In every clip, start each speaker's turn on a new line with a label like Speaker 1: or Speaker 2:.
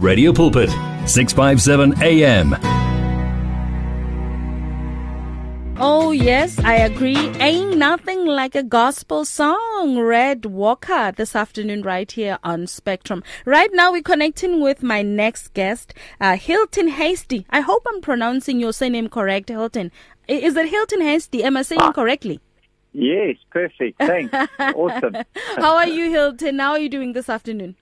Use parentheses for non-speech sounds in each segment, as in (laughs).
Speaker 1: Radio Pulpit, 657 AM.
Speaker 2: Oh, yes, I agree. Ain't nothing like a gospel song. Red Walker this afternoon, right here on Spectrum. Right now, we're connecting with my next guest, uh, Hylton Hastie. I hope I'm pronouncing your surname correct, Hylton. Is it Hylton Hastie? Am I saying ah. correctly?
Speaker 3: Yes, perfect. Thanks. (laughs) awesome.
Speaker 2: How are you, Hylton? How are you doing this afternoon?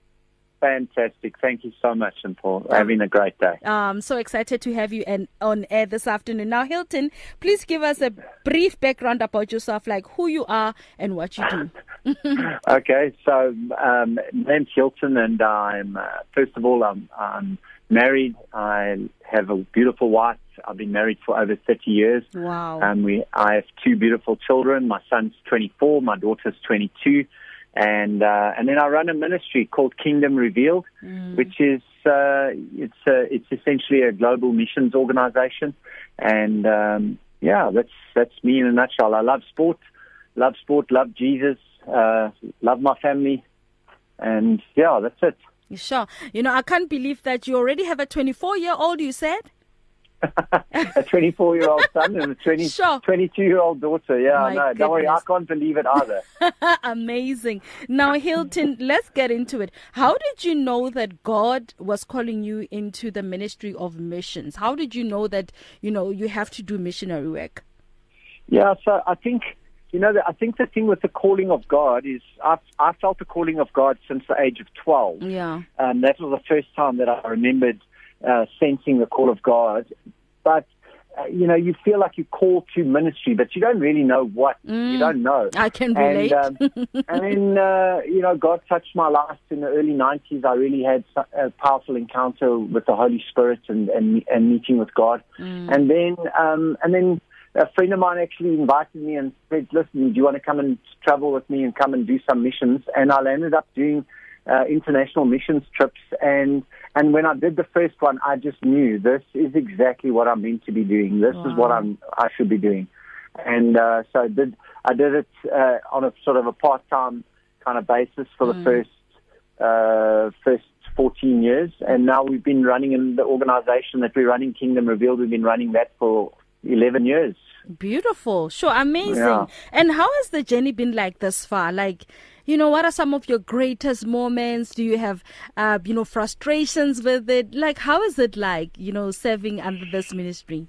Speaker 3: Fantastic. Thank you so much, and Paul. Having a great day.
Speaker 2: I'm so excited to have you on air this afternoon. Now, Hylton, please give us a brief background about yourself, like who you are and what you do. (laughs) (laughs)
Speaker 3: okay, so um, name's Hylton, and I'm, uh, first of all, I'm, I'm married. I have a beautiful wife. I've been married for over 30 years.
Speaker 2: Wow.
Speaker 3: Um, we, I have two beautiful children. My son's 24, my daughter's 22 and uh, and then I run a ministry called Kingdom Revealed, mm. which is uh, it's uh, it's essentially a global missions organization, and um, yeah, that's that's me in a nutshell. I love sport, love sport, love Jesus, uh, love my family, and yeah, that's it.
Speaker 2: Sure. You know, I can't believe that you already have a 24 year old. You said (laughs)
Speaker 3: a 24 year old son and a 20, (laughs) sure. 22 year old daughter. Yeah, My no, goodness. don't worry, I can't believe it either. (laughs)
Speaker 2: Amazing. Now, Hylton, let's get into it. How did you know that God was calling you into the ministry of missions? How did you know that, you know, you have to do missionary work?
Speaker 3: Yeah, so I think, you know, I think the thing with the calling of God is I've, I felt the calling of God since the age of 12.
Speaker 2: Yeah.
Speaker 3: And that was the first time that I remembered uh, sensing the call of God. But uh, you know, you feel like you call to ministry, but you don't really know what. Mm, you don't know.
Speaker 2: I can relate.
Speaker 3: And, um, (laughs) and then, uh, you know, God touched my life in the early 90s. I really had a powerful encounter with the Holy Spirit and, and, and meeting with God. Mm. And then, um, and then a friend of mine actually invited me and said, listen, do you want to come and travel with me and come and do some missions? And I ended up doing uh, international missions trips. And, and when I did the first one, I just knew this is exactly what I'm meant to be doing. This wow. is what I'm, I should be doing. And, uh, so I did, I did it, uh, on a sort of a part-time kind of basis for mm. the first, uh, first 14 years. And now we've been running in the organization that we're running, Kingdom Revealed. We've been running that for 11 years.
Speaker 2: Beautiful. Sure. Amazing. Yeah. And how has the journey been like this far? Like, you know, what are some of your greatest moments? Do you have, uh, you know, frustrations with it? Like, how is it like, you know, serving under this ministry?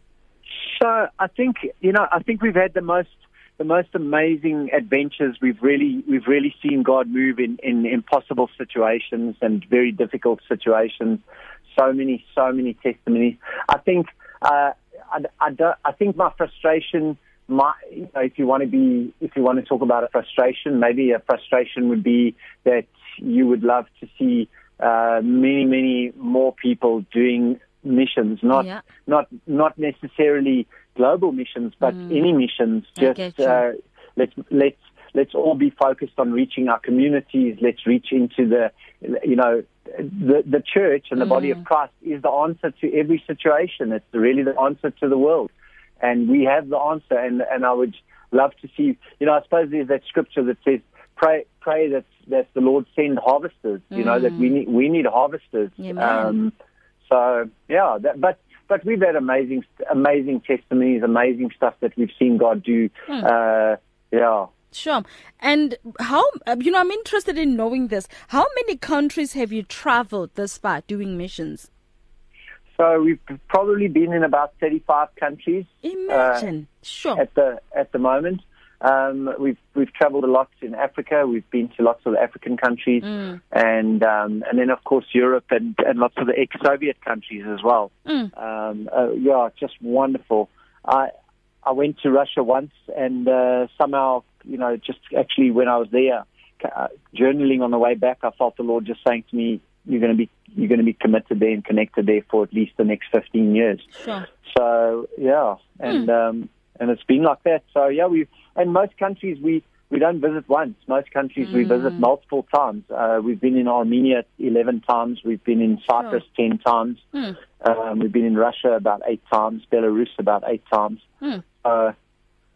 Speaker 3: So I think, you know, I think we've had the most the most amazing adventures. We've really we've really seen God move in, in impossible situations and very difficult situations. So many so many testimonies. I think uh, I, I, don't, I think my frustration my, you know, if you want to be, if you want to talk about a frustration, maybe a frustration would be that you would love to see uh, many, many more people doing missions, not yeah. not not necessarily global missions, but mm. any missions. Just uh, let's let's let's all be focused on reaching our communities. Let's reach into the, you know, the the church and the mm. body of mm. Christ is the answer to every situation. It's really the answer to the world and we have the answer. And and I would love to see. You know, I suppose there's that scripture that says, "Pray, pray that that the Lord send harvesters." Mm. You know that we mm. need we need harvesters.
Speaker 2: Um,
Speaker 3: so yeah, that, but but we've had amazing amazing testimonies, amazing stuff that we've seen God do. Mm. Uh, yeah.
Speaker 2: Sure. And how, uh, you know, I'm interested in knowing this. How many countries have you traveled this far doing missions?
Speaker 3: So we've probably been in about 35 countries.
Speaker 2: Imagine, uh, sure.
Speaker 3: At the at the moment, um, we've we've travelled a lot in Africa. We've been to lots of African countries,
Speaker 2: mm.
Speaker 3: and um, and then of course Europe and, and lots of the ex-Soviet countries as well.
Speaker 2: Mm.
Speaker 3: Um, uh, yeah, just wonderful. I I went to Russia once, and uh, somehow you know just actually when I was there, uh, journaling on the way back, I felt the Lord just saying to me, you're going to be you're going to be committed there and connected there for at least the next 15 years.
Speaker 2: Sure.
Speaker 3: So yeah, and mm. um, and it's been like that. So yeah, we and most countries we we don't visit once. Most countries mm. we visit hmm. multiple times. Uh, we've been in Armenia 11 times. We've been in Cyprus sure. 10 times.
Speaker 2: Mm.
Speaker 3: Um, we've been in Russia about eight times. Belarus about eight times.
Speaker 2: Mm.
Speaker 3: Uh,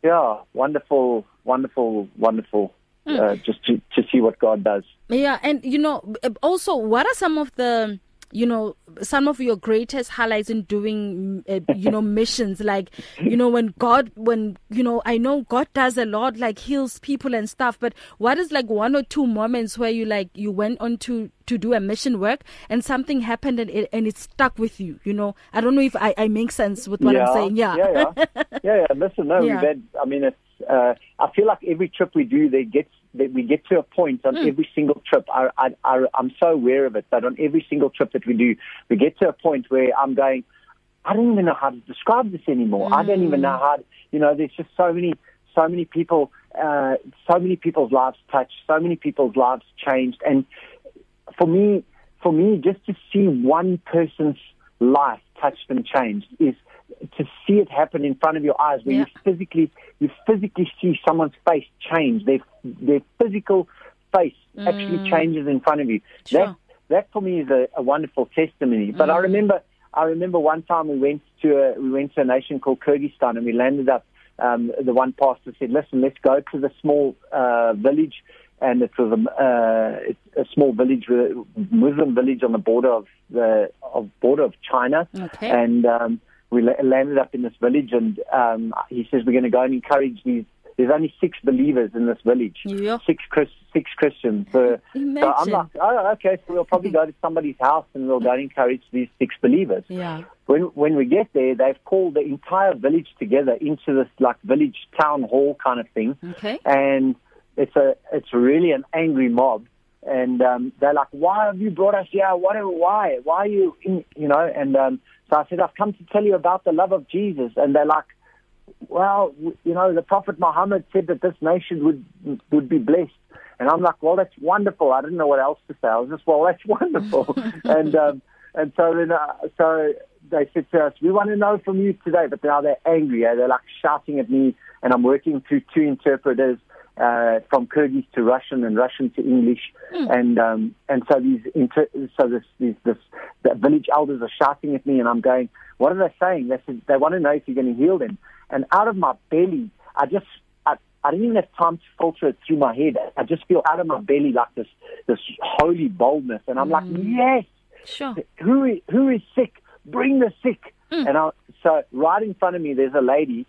Speaker 3: yeah, wonderful, wonderful, wonderful uh, just to, to see what God does.
Speaker 2: Yeah, and you know, also, what are some of the you know, some of your greatest highlights in doing, uh, you know, (laughs) missions. Like, you know, when God, when, you know, I know God does a lot, like heals people and stuff, but what is like one or two moments where you like, you went on to, to do a mission work and something happened and it, and it stuck with you, you know? I don't know if I, I make sense with what
Speaker 3: yeah,
Speaker 2: I'm saying. Yeah.
Speaker 3: Yeah. Yeah. (laughs) yeah, yeah. Listen, no,
Speaker 2: Yeah.
Speaker 3: we've had, I mean, it's, uh, I feel like every trip we do, there gets, that we get to a point on
Speaker 2: Mm.
Speaker 3: every single trip. I, I, I, I'm so aware of it that on every single trip that we do, we get to a point where I'm going, I don't even know how to describe this anymore. I don't even know how, to, you know, there's just so many, so many people, uh, so many people's lives touched, so many people's lives changed. And for me, for me, just to see one person's life touched and changed is to see it happen in front of your eyes, where
Speaker 2: Yeah.
Speaker 3: you physically, you physically see someone's face change. Their their physical face actually changes in front of you.
Speaker 2: Sure.
Speaker 3: That that for me is a, a wonderful testimony. But I remember, I remember one time we went to a, we went to a nation called Kyrgyzstan, and we landed up. Um, the one pastor said, "Listen, let's go to the small uh, village." And it was a, uh, a small village, a Muslim village on the border of the of border of China.
Speaker 2: Okay.
Speaker 3: And um, we landed up in this village, and um, he says we're going to go and encourage these. There's only six believers in this village,
Speaker 2: Yeah.
Speaker 3: six Chris, six Christians. So, so I'm
Speaker 2: Imagine.
Speaker 3: like, oh, okay, so we'll probably go to somebody's house and we'll go and encourage these six believers.
Speaker 2: Yeah.
Speaker 3: When when we get there, they've called the entire village together into this like village town hall kind of thing,
Speaker 2: Okay.
Speaker 3: and it's a it's really an angry mob, and um, they're like, "Why have you brought us here? What? Why? Why are you? In, you know?" And um, so I said, "I've come to tell you about the love of Jesus," and they're like, "Well, you know, the Prophet Muhammad said that this nation would would be blessed." And I'm like, "Well, that's wonderful." I didn't know what else to say. I was just, "Well, that's (laughs) wonderful," and um, and so then uh, so they said to us, "We want to know from you today," but now they're angry. eh? They're like shouting at me, and I'm working through two interpreters uh, from Kyrgyz to Russian and Russian to English, and um, and so these inter- so this these this the village elders are shouting at me, and I'm going, "What are they saying?" They said they want to know if you're going to heal them, and out of my belly, I just. I, I didn't even have time to filter it through my head. I just feel out of my belly like this, this holy boldness, and I'm like, yes,
Speaker 2: Sure.
Speaker 3: who is, who is sick? Bring the sick. And I, so right in front of me, there's a lady,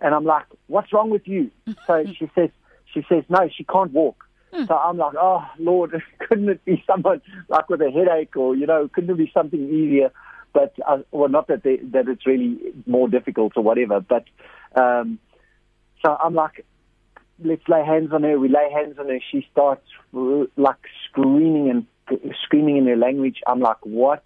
Speaker 3: and I'm like, what's wrong with you? (laughs) So she says, she says, no, she can't walk. So I'm like, oh Lord, (laughs) couldn't it be someone like with a headache, or you know, couldn't it be something easier? But uh, well, not that they, that it's really more difficult or whatever. But um, so I'm like, let's lay hands on her. We lay hands on her. She starts uh, like screaming and screaming in her language. I'm like, what?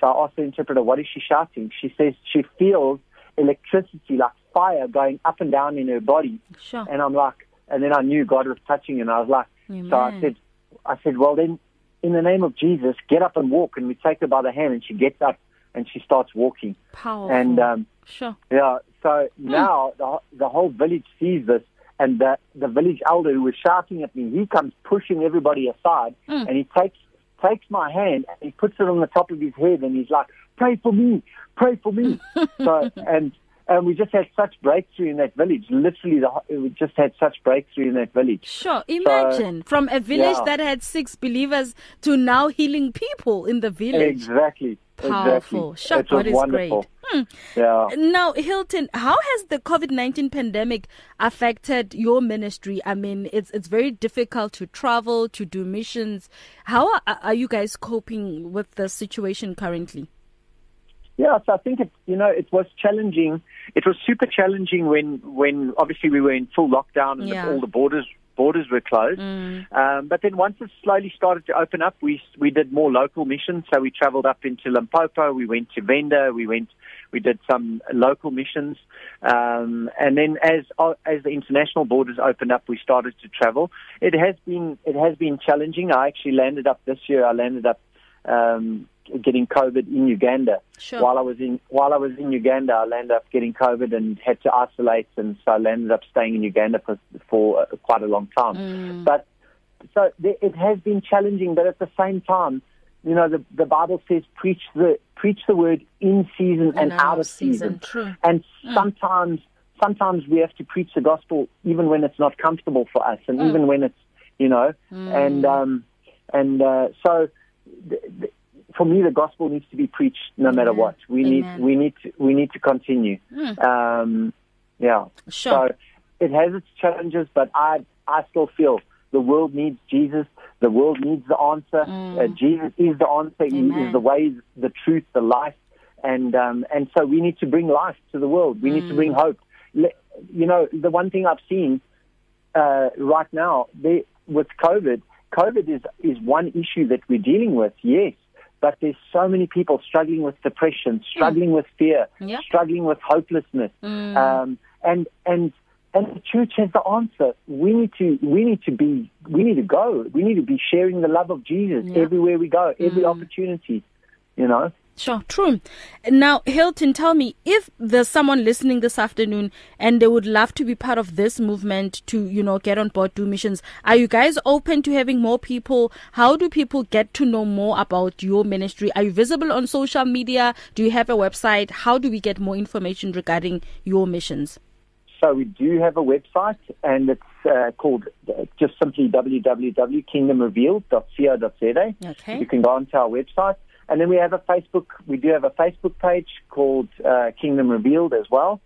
Speaker 3: So I asked the interpreter, what is she shouting? She says she feels electricity, like fire, going up and down in her body.
Speaker 2: Sure.
Speaker 3: And I'm like, and then I knew God was touching, and I was like, so I said, I said, well then, in the name of Jesus, get up and walk. And we take her by the hand, and she gets up and she starts walking.
Speaker 2: Powerful.
Speaker 3: And um,
Speaker 2: sure.
Speaker 3: yeah, so now the the whole village sees this, and the the village elder who was shouting at me, he comes pushing everybody aside, and he takes takes my hand and he puts it on the top of his head, and he's like, "Pray for me, pray for me." (laughs) so and and we just had such breakthrough in that village. Literally, the, we just had such breakthrough in that village.
Speaker 2: Sure. Imagine from a village
Speaker 3: yeah.
Speaker 2: that had six believers to now healing people in the village.
Speaker 3: Exactly.
Speaker 2: Powerful.
Speaker 3: Exactly.
Speaker 2: Sure, God is
Speaker 3: wonderful.
Speaker 2: great.
Speaker 3: Yeah.
Speaker 2: Now, Hylton, how has the COVID nineteen pandemic affected your ministry? I mean, it's it's very difficult to travel to do missions. How are, are you guys coping with the situation currently?
Speaker 3: Yeah, so I think it, you know, it was challenging. It was super challenging when, when obviously we were in full lockdown and
Speaker 2: Yeah.
Speaker 3: all the borders borders were closed. Um, but then once it slowly started to open up, we we did more local missions. So we travelled up into Limpopo. We went to Venda. We went. We did some local missions, um, and then as as the international borders opened up, we started to travel. It has been it has been challenging. I actually landed up this year. I landed up um, getting COVID in Uganda.
Speaker 2: Sure.
Speaker 3: While I was in while I was in Uganda, I landed up getting COVID and had to isolate, and so I landed up staying in Uganda for for uh, quite a long time. But so it has been challenging, but at the same time, you know, the the Bible says preach the preach the word in season and, out of season.
Speaker 2: True.
Speaker 3: And sometimes sometimes we have to preach the gospel even when it's not comfortable for us, and even when it's you know, and um, and uh, so. The, the, for me, the gospel needs to be preached no matter what. We need we need to, we need to continue.
Speaker 2: Mm.
Speaker 3: Um, yeah.
Speaker 2: Sure.
Speaker 3: So it has its challenges, but I I still feel the world needs Jesus. The world needs the answer. Uh, Jesus is the answer. He
Speaker 2: Mm.
Speaker 3: Is the way, the truth, the life, and um, and so we need to bring life to the world. We need to
Speaker 2: Mm.
Speaker 3: bring hope. Le- You know, the one thing I've seen uh, right now they, with COVID, COVID is is one issue that we're dealing with. Yes. But there's so many people struggling with depression, struggling with fear,
Speaker 2: Yeah.
Speaker 3: struggling with hopelessness,
Speaker 2: Mm.
Speaker 3: um, and and and the church has the answer. We need to we need to be we need to go. We need to be sharing the love of Jesus
Speaker 2: Yeah.
Speaker 3: everywhere we go, every
Speaker 2: Mm.
Speaker 3: opportunity. You know.
Speaker 2: Sure, true. Now, Hylton, tell me if there's someone listening this afternoon and they would love to be part of this movement to, you know, get on board, do missions. Are you guys open to having more people? How do people get to know more about your ministry? Are you visible on social media? Do you have a website? How do we get more information regarding your missions?
Speaker 3: So we do have a website, and it's uh, called uh, just simply www.kingdomrevealed.co.za.
Speaker 2: Okay.
Speaker 3: You can go onto our website, and then we have a Facebook. We do have a Facebook page called uh, Kingdom Revealed as well,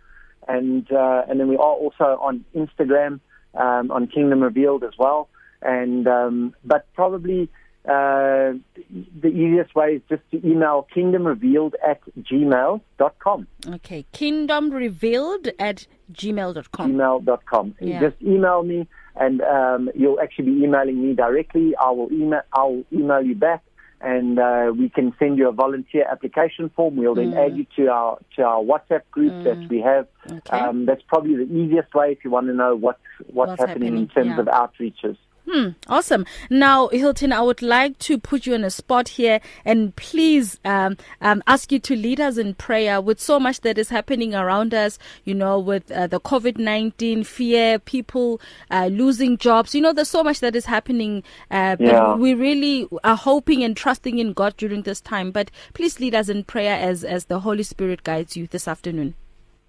Speaker 3: and uh, and then we are also on Instagram um, on Kingdom Revealed as well. And um, but probably uh, the easiest way is just to email kingdomrevealed at gmail.com.
Speaker 2: Okay. Kingdom revealed at gmail.com.
Speaker 3: gmail.com.
Speaker 2: Yeah.
Speaker 3: Just email me, and um, you'll actually be emailing me directly. I will email. I'll email you back, and uh, we can send you a volunteer application form. We'll then add you to our to our WhatsApp group that we have.
Speaker 2: Okay.
Speaker 3: Um, that's probably the easiest way if you want to know what what's,
Speaker 2: What's
Speaker 3: happening, in terms
Speaker 2: yeah.
Speaker 3: of outreaches.
Speaker 2: Hmm, awesome. Now, Hylton, I would like to put you on a spot here and please um, um, ask you to lead us in prayer with so much that is happening around us, you know, with uh, the COVID 19 fear, people uh, losing jobs. You know, there's so much that is happening. Uh, but
Speaker 3: Yeah.
Speaker 2: we really are hoping and trusting in God during this time. But please lead us in prayer as, as the Holy Spirit guides you this afternoon.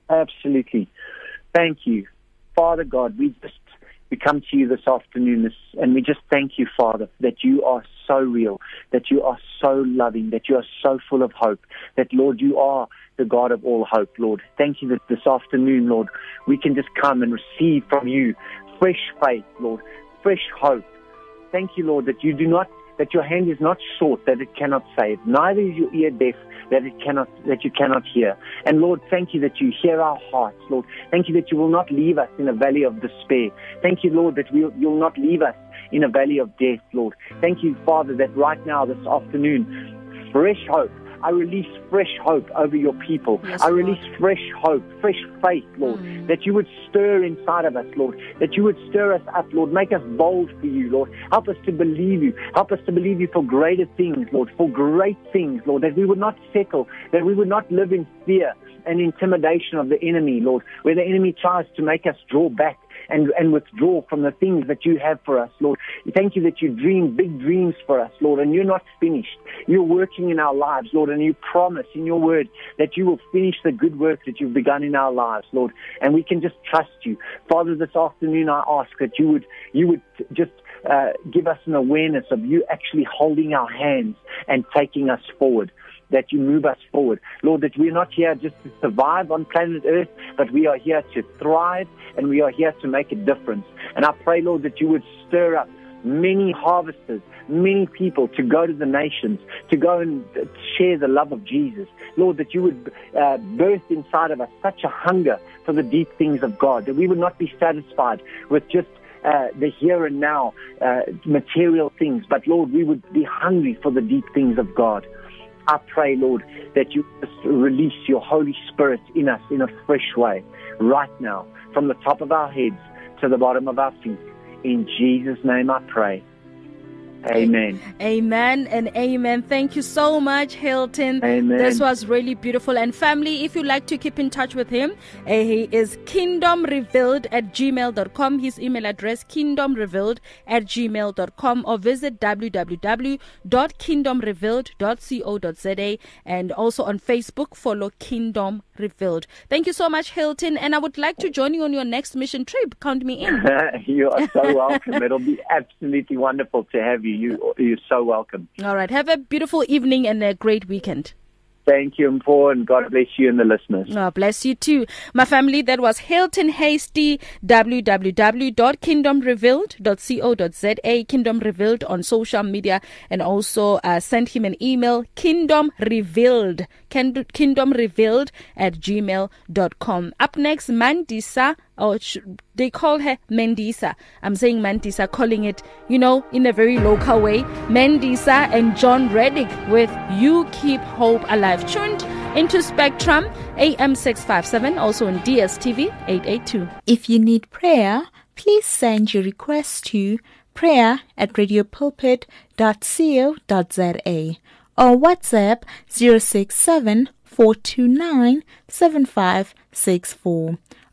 Speaker 3: Absolutely. Thank you. Father God, we just we come to you this afternoon and we just thank you, Father, that you are so real, that you are so loving, that you are so full of hope, that Lord, you are the God of all hope, Lord. Thank you that this afternoon, Lord, we can just come and receive from you fresh faith, Lord, fresh hope. Thank you, Lord, that you do not that your hand is not short that it cannot save, neither is your ear deaf that it cannot that you cannot hear. And Lord, thank you that you hear our hearts, Lord. Thank you that you will not leave us in a valley of despair. Thank you, Lord, that we'll, you'll not leave us in a valley of death, Lord. Thank you, Father, that right now, this afternoon, fresh hope. I release fresh hope over your people.
Speaker 2: Yes,
Speaker 3: I
Speaker 2: Lord.
Speaker 3: release fresh hope, fresh faith, Lord,
Speaker 2: Mm.
Speaker 3: that you would stir inside of us, Lord, that you would stir us up, Lord. Make us bold for you, Lord. Help us to believe you. Help us to believe you for greater things, Lord, for great things, Lord, that we would not settle, that we would not live in fear and intimidation of the enemy, Lord, where the enemy tries to make us draw back and, and withdraw from the things that you have for us, Lord. Thank you that you dream big dreams for us, Lord, and you're not finished. You're working in our lives, Lord, and you promise in your word that you will finish the good work that you've begun in our lives, Lord, and we can just trust you. Father, this afternoon I ask that you would, you would just uh, give us an awareness of you actually holding our hands and taking us forward that you move us forward. Lord, that we're not here just to survive on planet Earth, but we are here to thrive and we are here to make a difference. And I pray, Lord, that you would stir up many harvesters, many people to go to the nations, to go and share the love of Jesus. Lord, that you would uh, birth inside of us such a hunger for the deep things of God, that we would not be satisfied with just uh, the here and now uh, material things, but Lord, we would be hungry for the deep things of God. I pray, Lord, that you just release your Holy Spirit in us in a fresh way right now, from the top of our heads to the bottom of our feet. In Jesus' name I pray. Amen.
Speaker 2: Amen and amen. Thank you so much, Hylton.
Speaker 3: Amen.
Speaker 2: This was really beautiful. And family, if you'd like to keep in touch with him, uh, he is kingdomrevealed at gmail.com. His email address, kingdomrevealed at gmail.com or visit www.kingdomrevealed.co.za and also on Facebook, follow Kingdom Revealed. Thank you so much, Hylton. And I would like to join you on your next mission trip. Count me in. (laughs)
Speaker 3: you are so welcome. It'll be absolutely wonderful to have you. you. You're so welcome.
Speaker 2: All right. Have a beautiful evening and a great weekend.
Speaker 3: Thank you, Mpho, and God bless you and the listeners.
Speaker 2: Oh, bless you too. My family, that was Hylton Hastie, www.kingdomrevealed.co.za, Kingdom Revealed on social media, and also uh, send him an email, Kingdom Revealed, Kingdom Revealed at gmail.com. Up next, Mandisa or they call her Mendisa. I'm saying Mandisa, calling it, you know, in a very local way. Mendisa and Jon Reddick with You Keep Hope Alive. Tuned into Spectrum, AM 657, also on DSTV 882.
Speaker 4: If you need prayer, please send your request to prayer at radiopulpit.co.za or WhatsApp 067 429 7564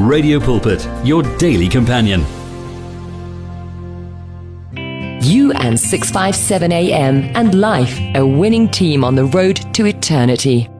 Speaker 1: Radio Pulpit, your daily companion.
Speaker 5: You and 657 AM and life, a winning team on the road to eternity.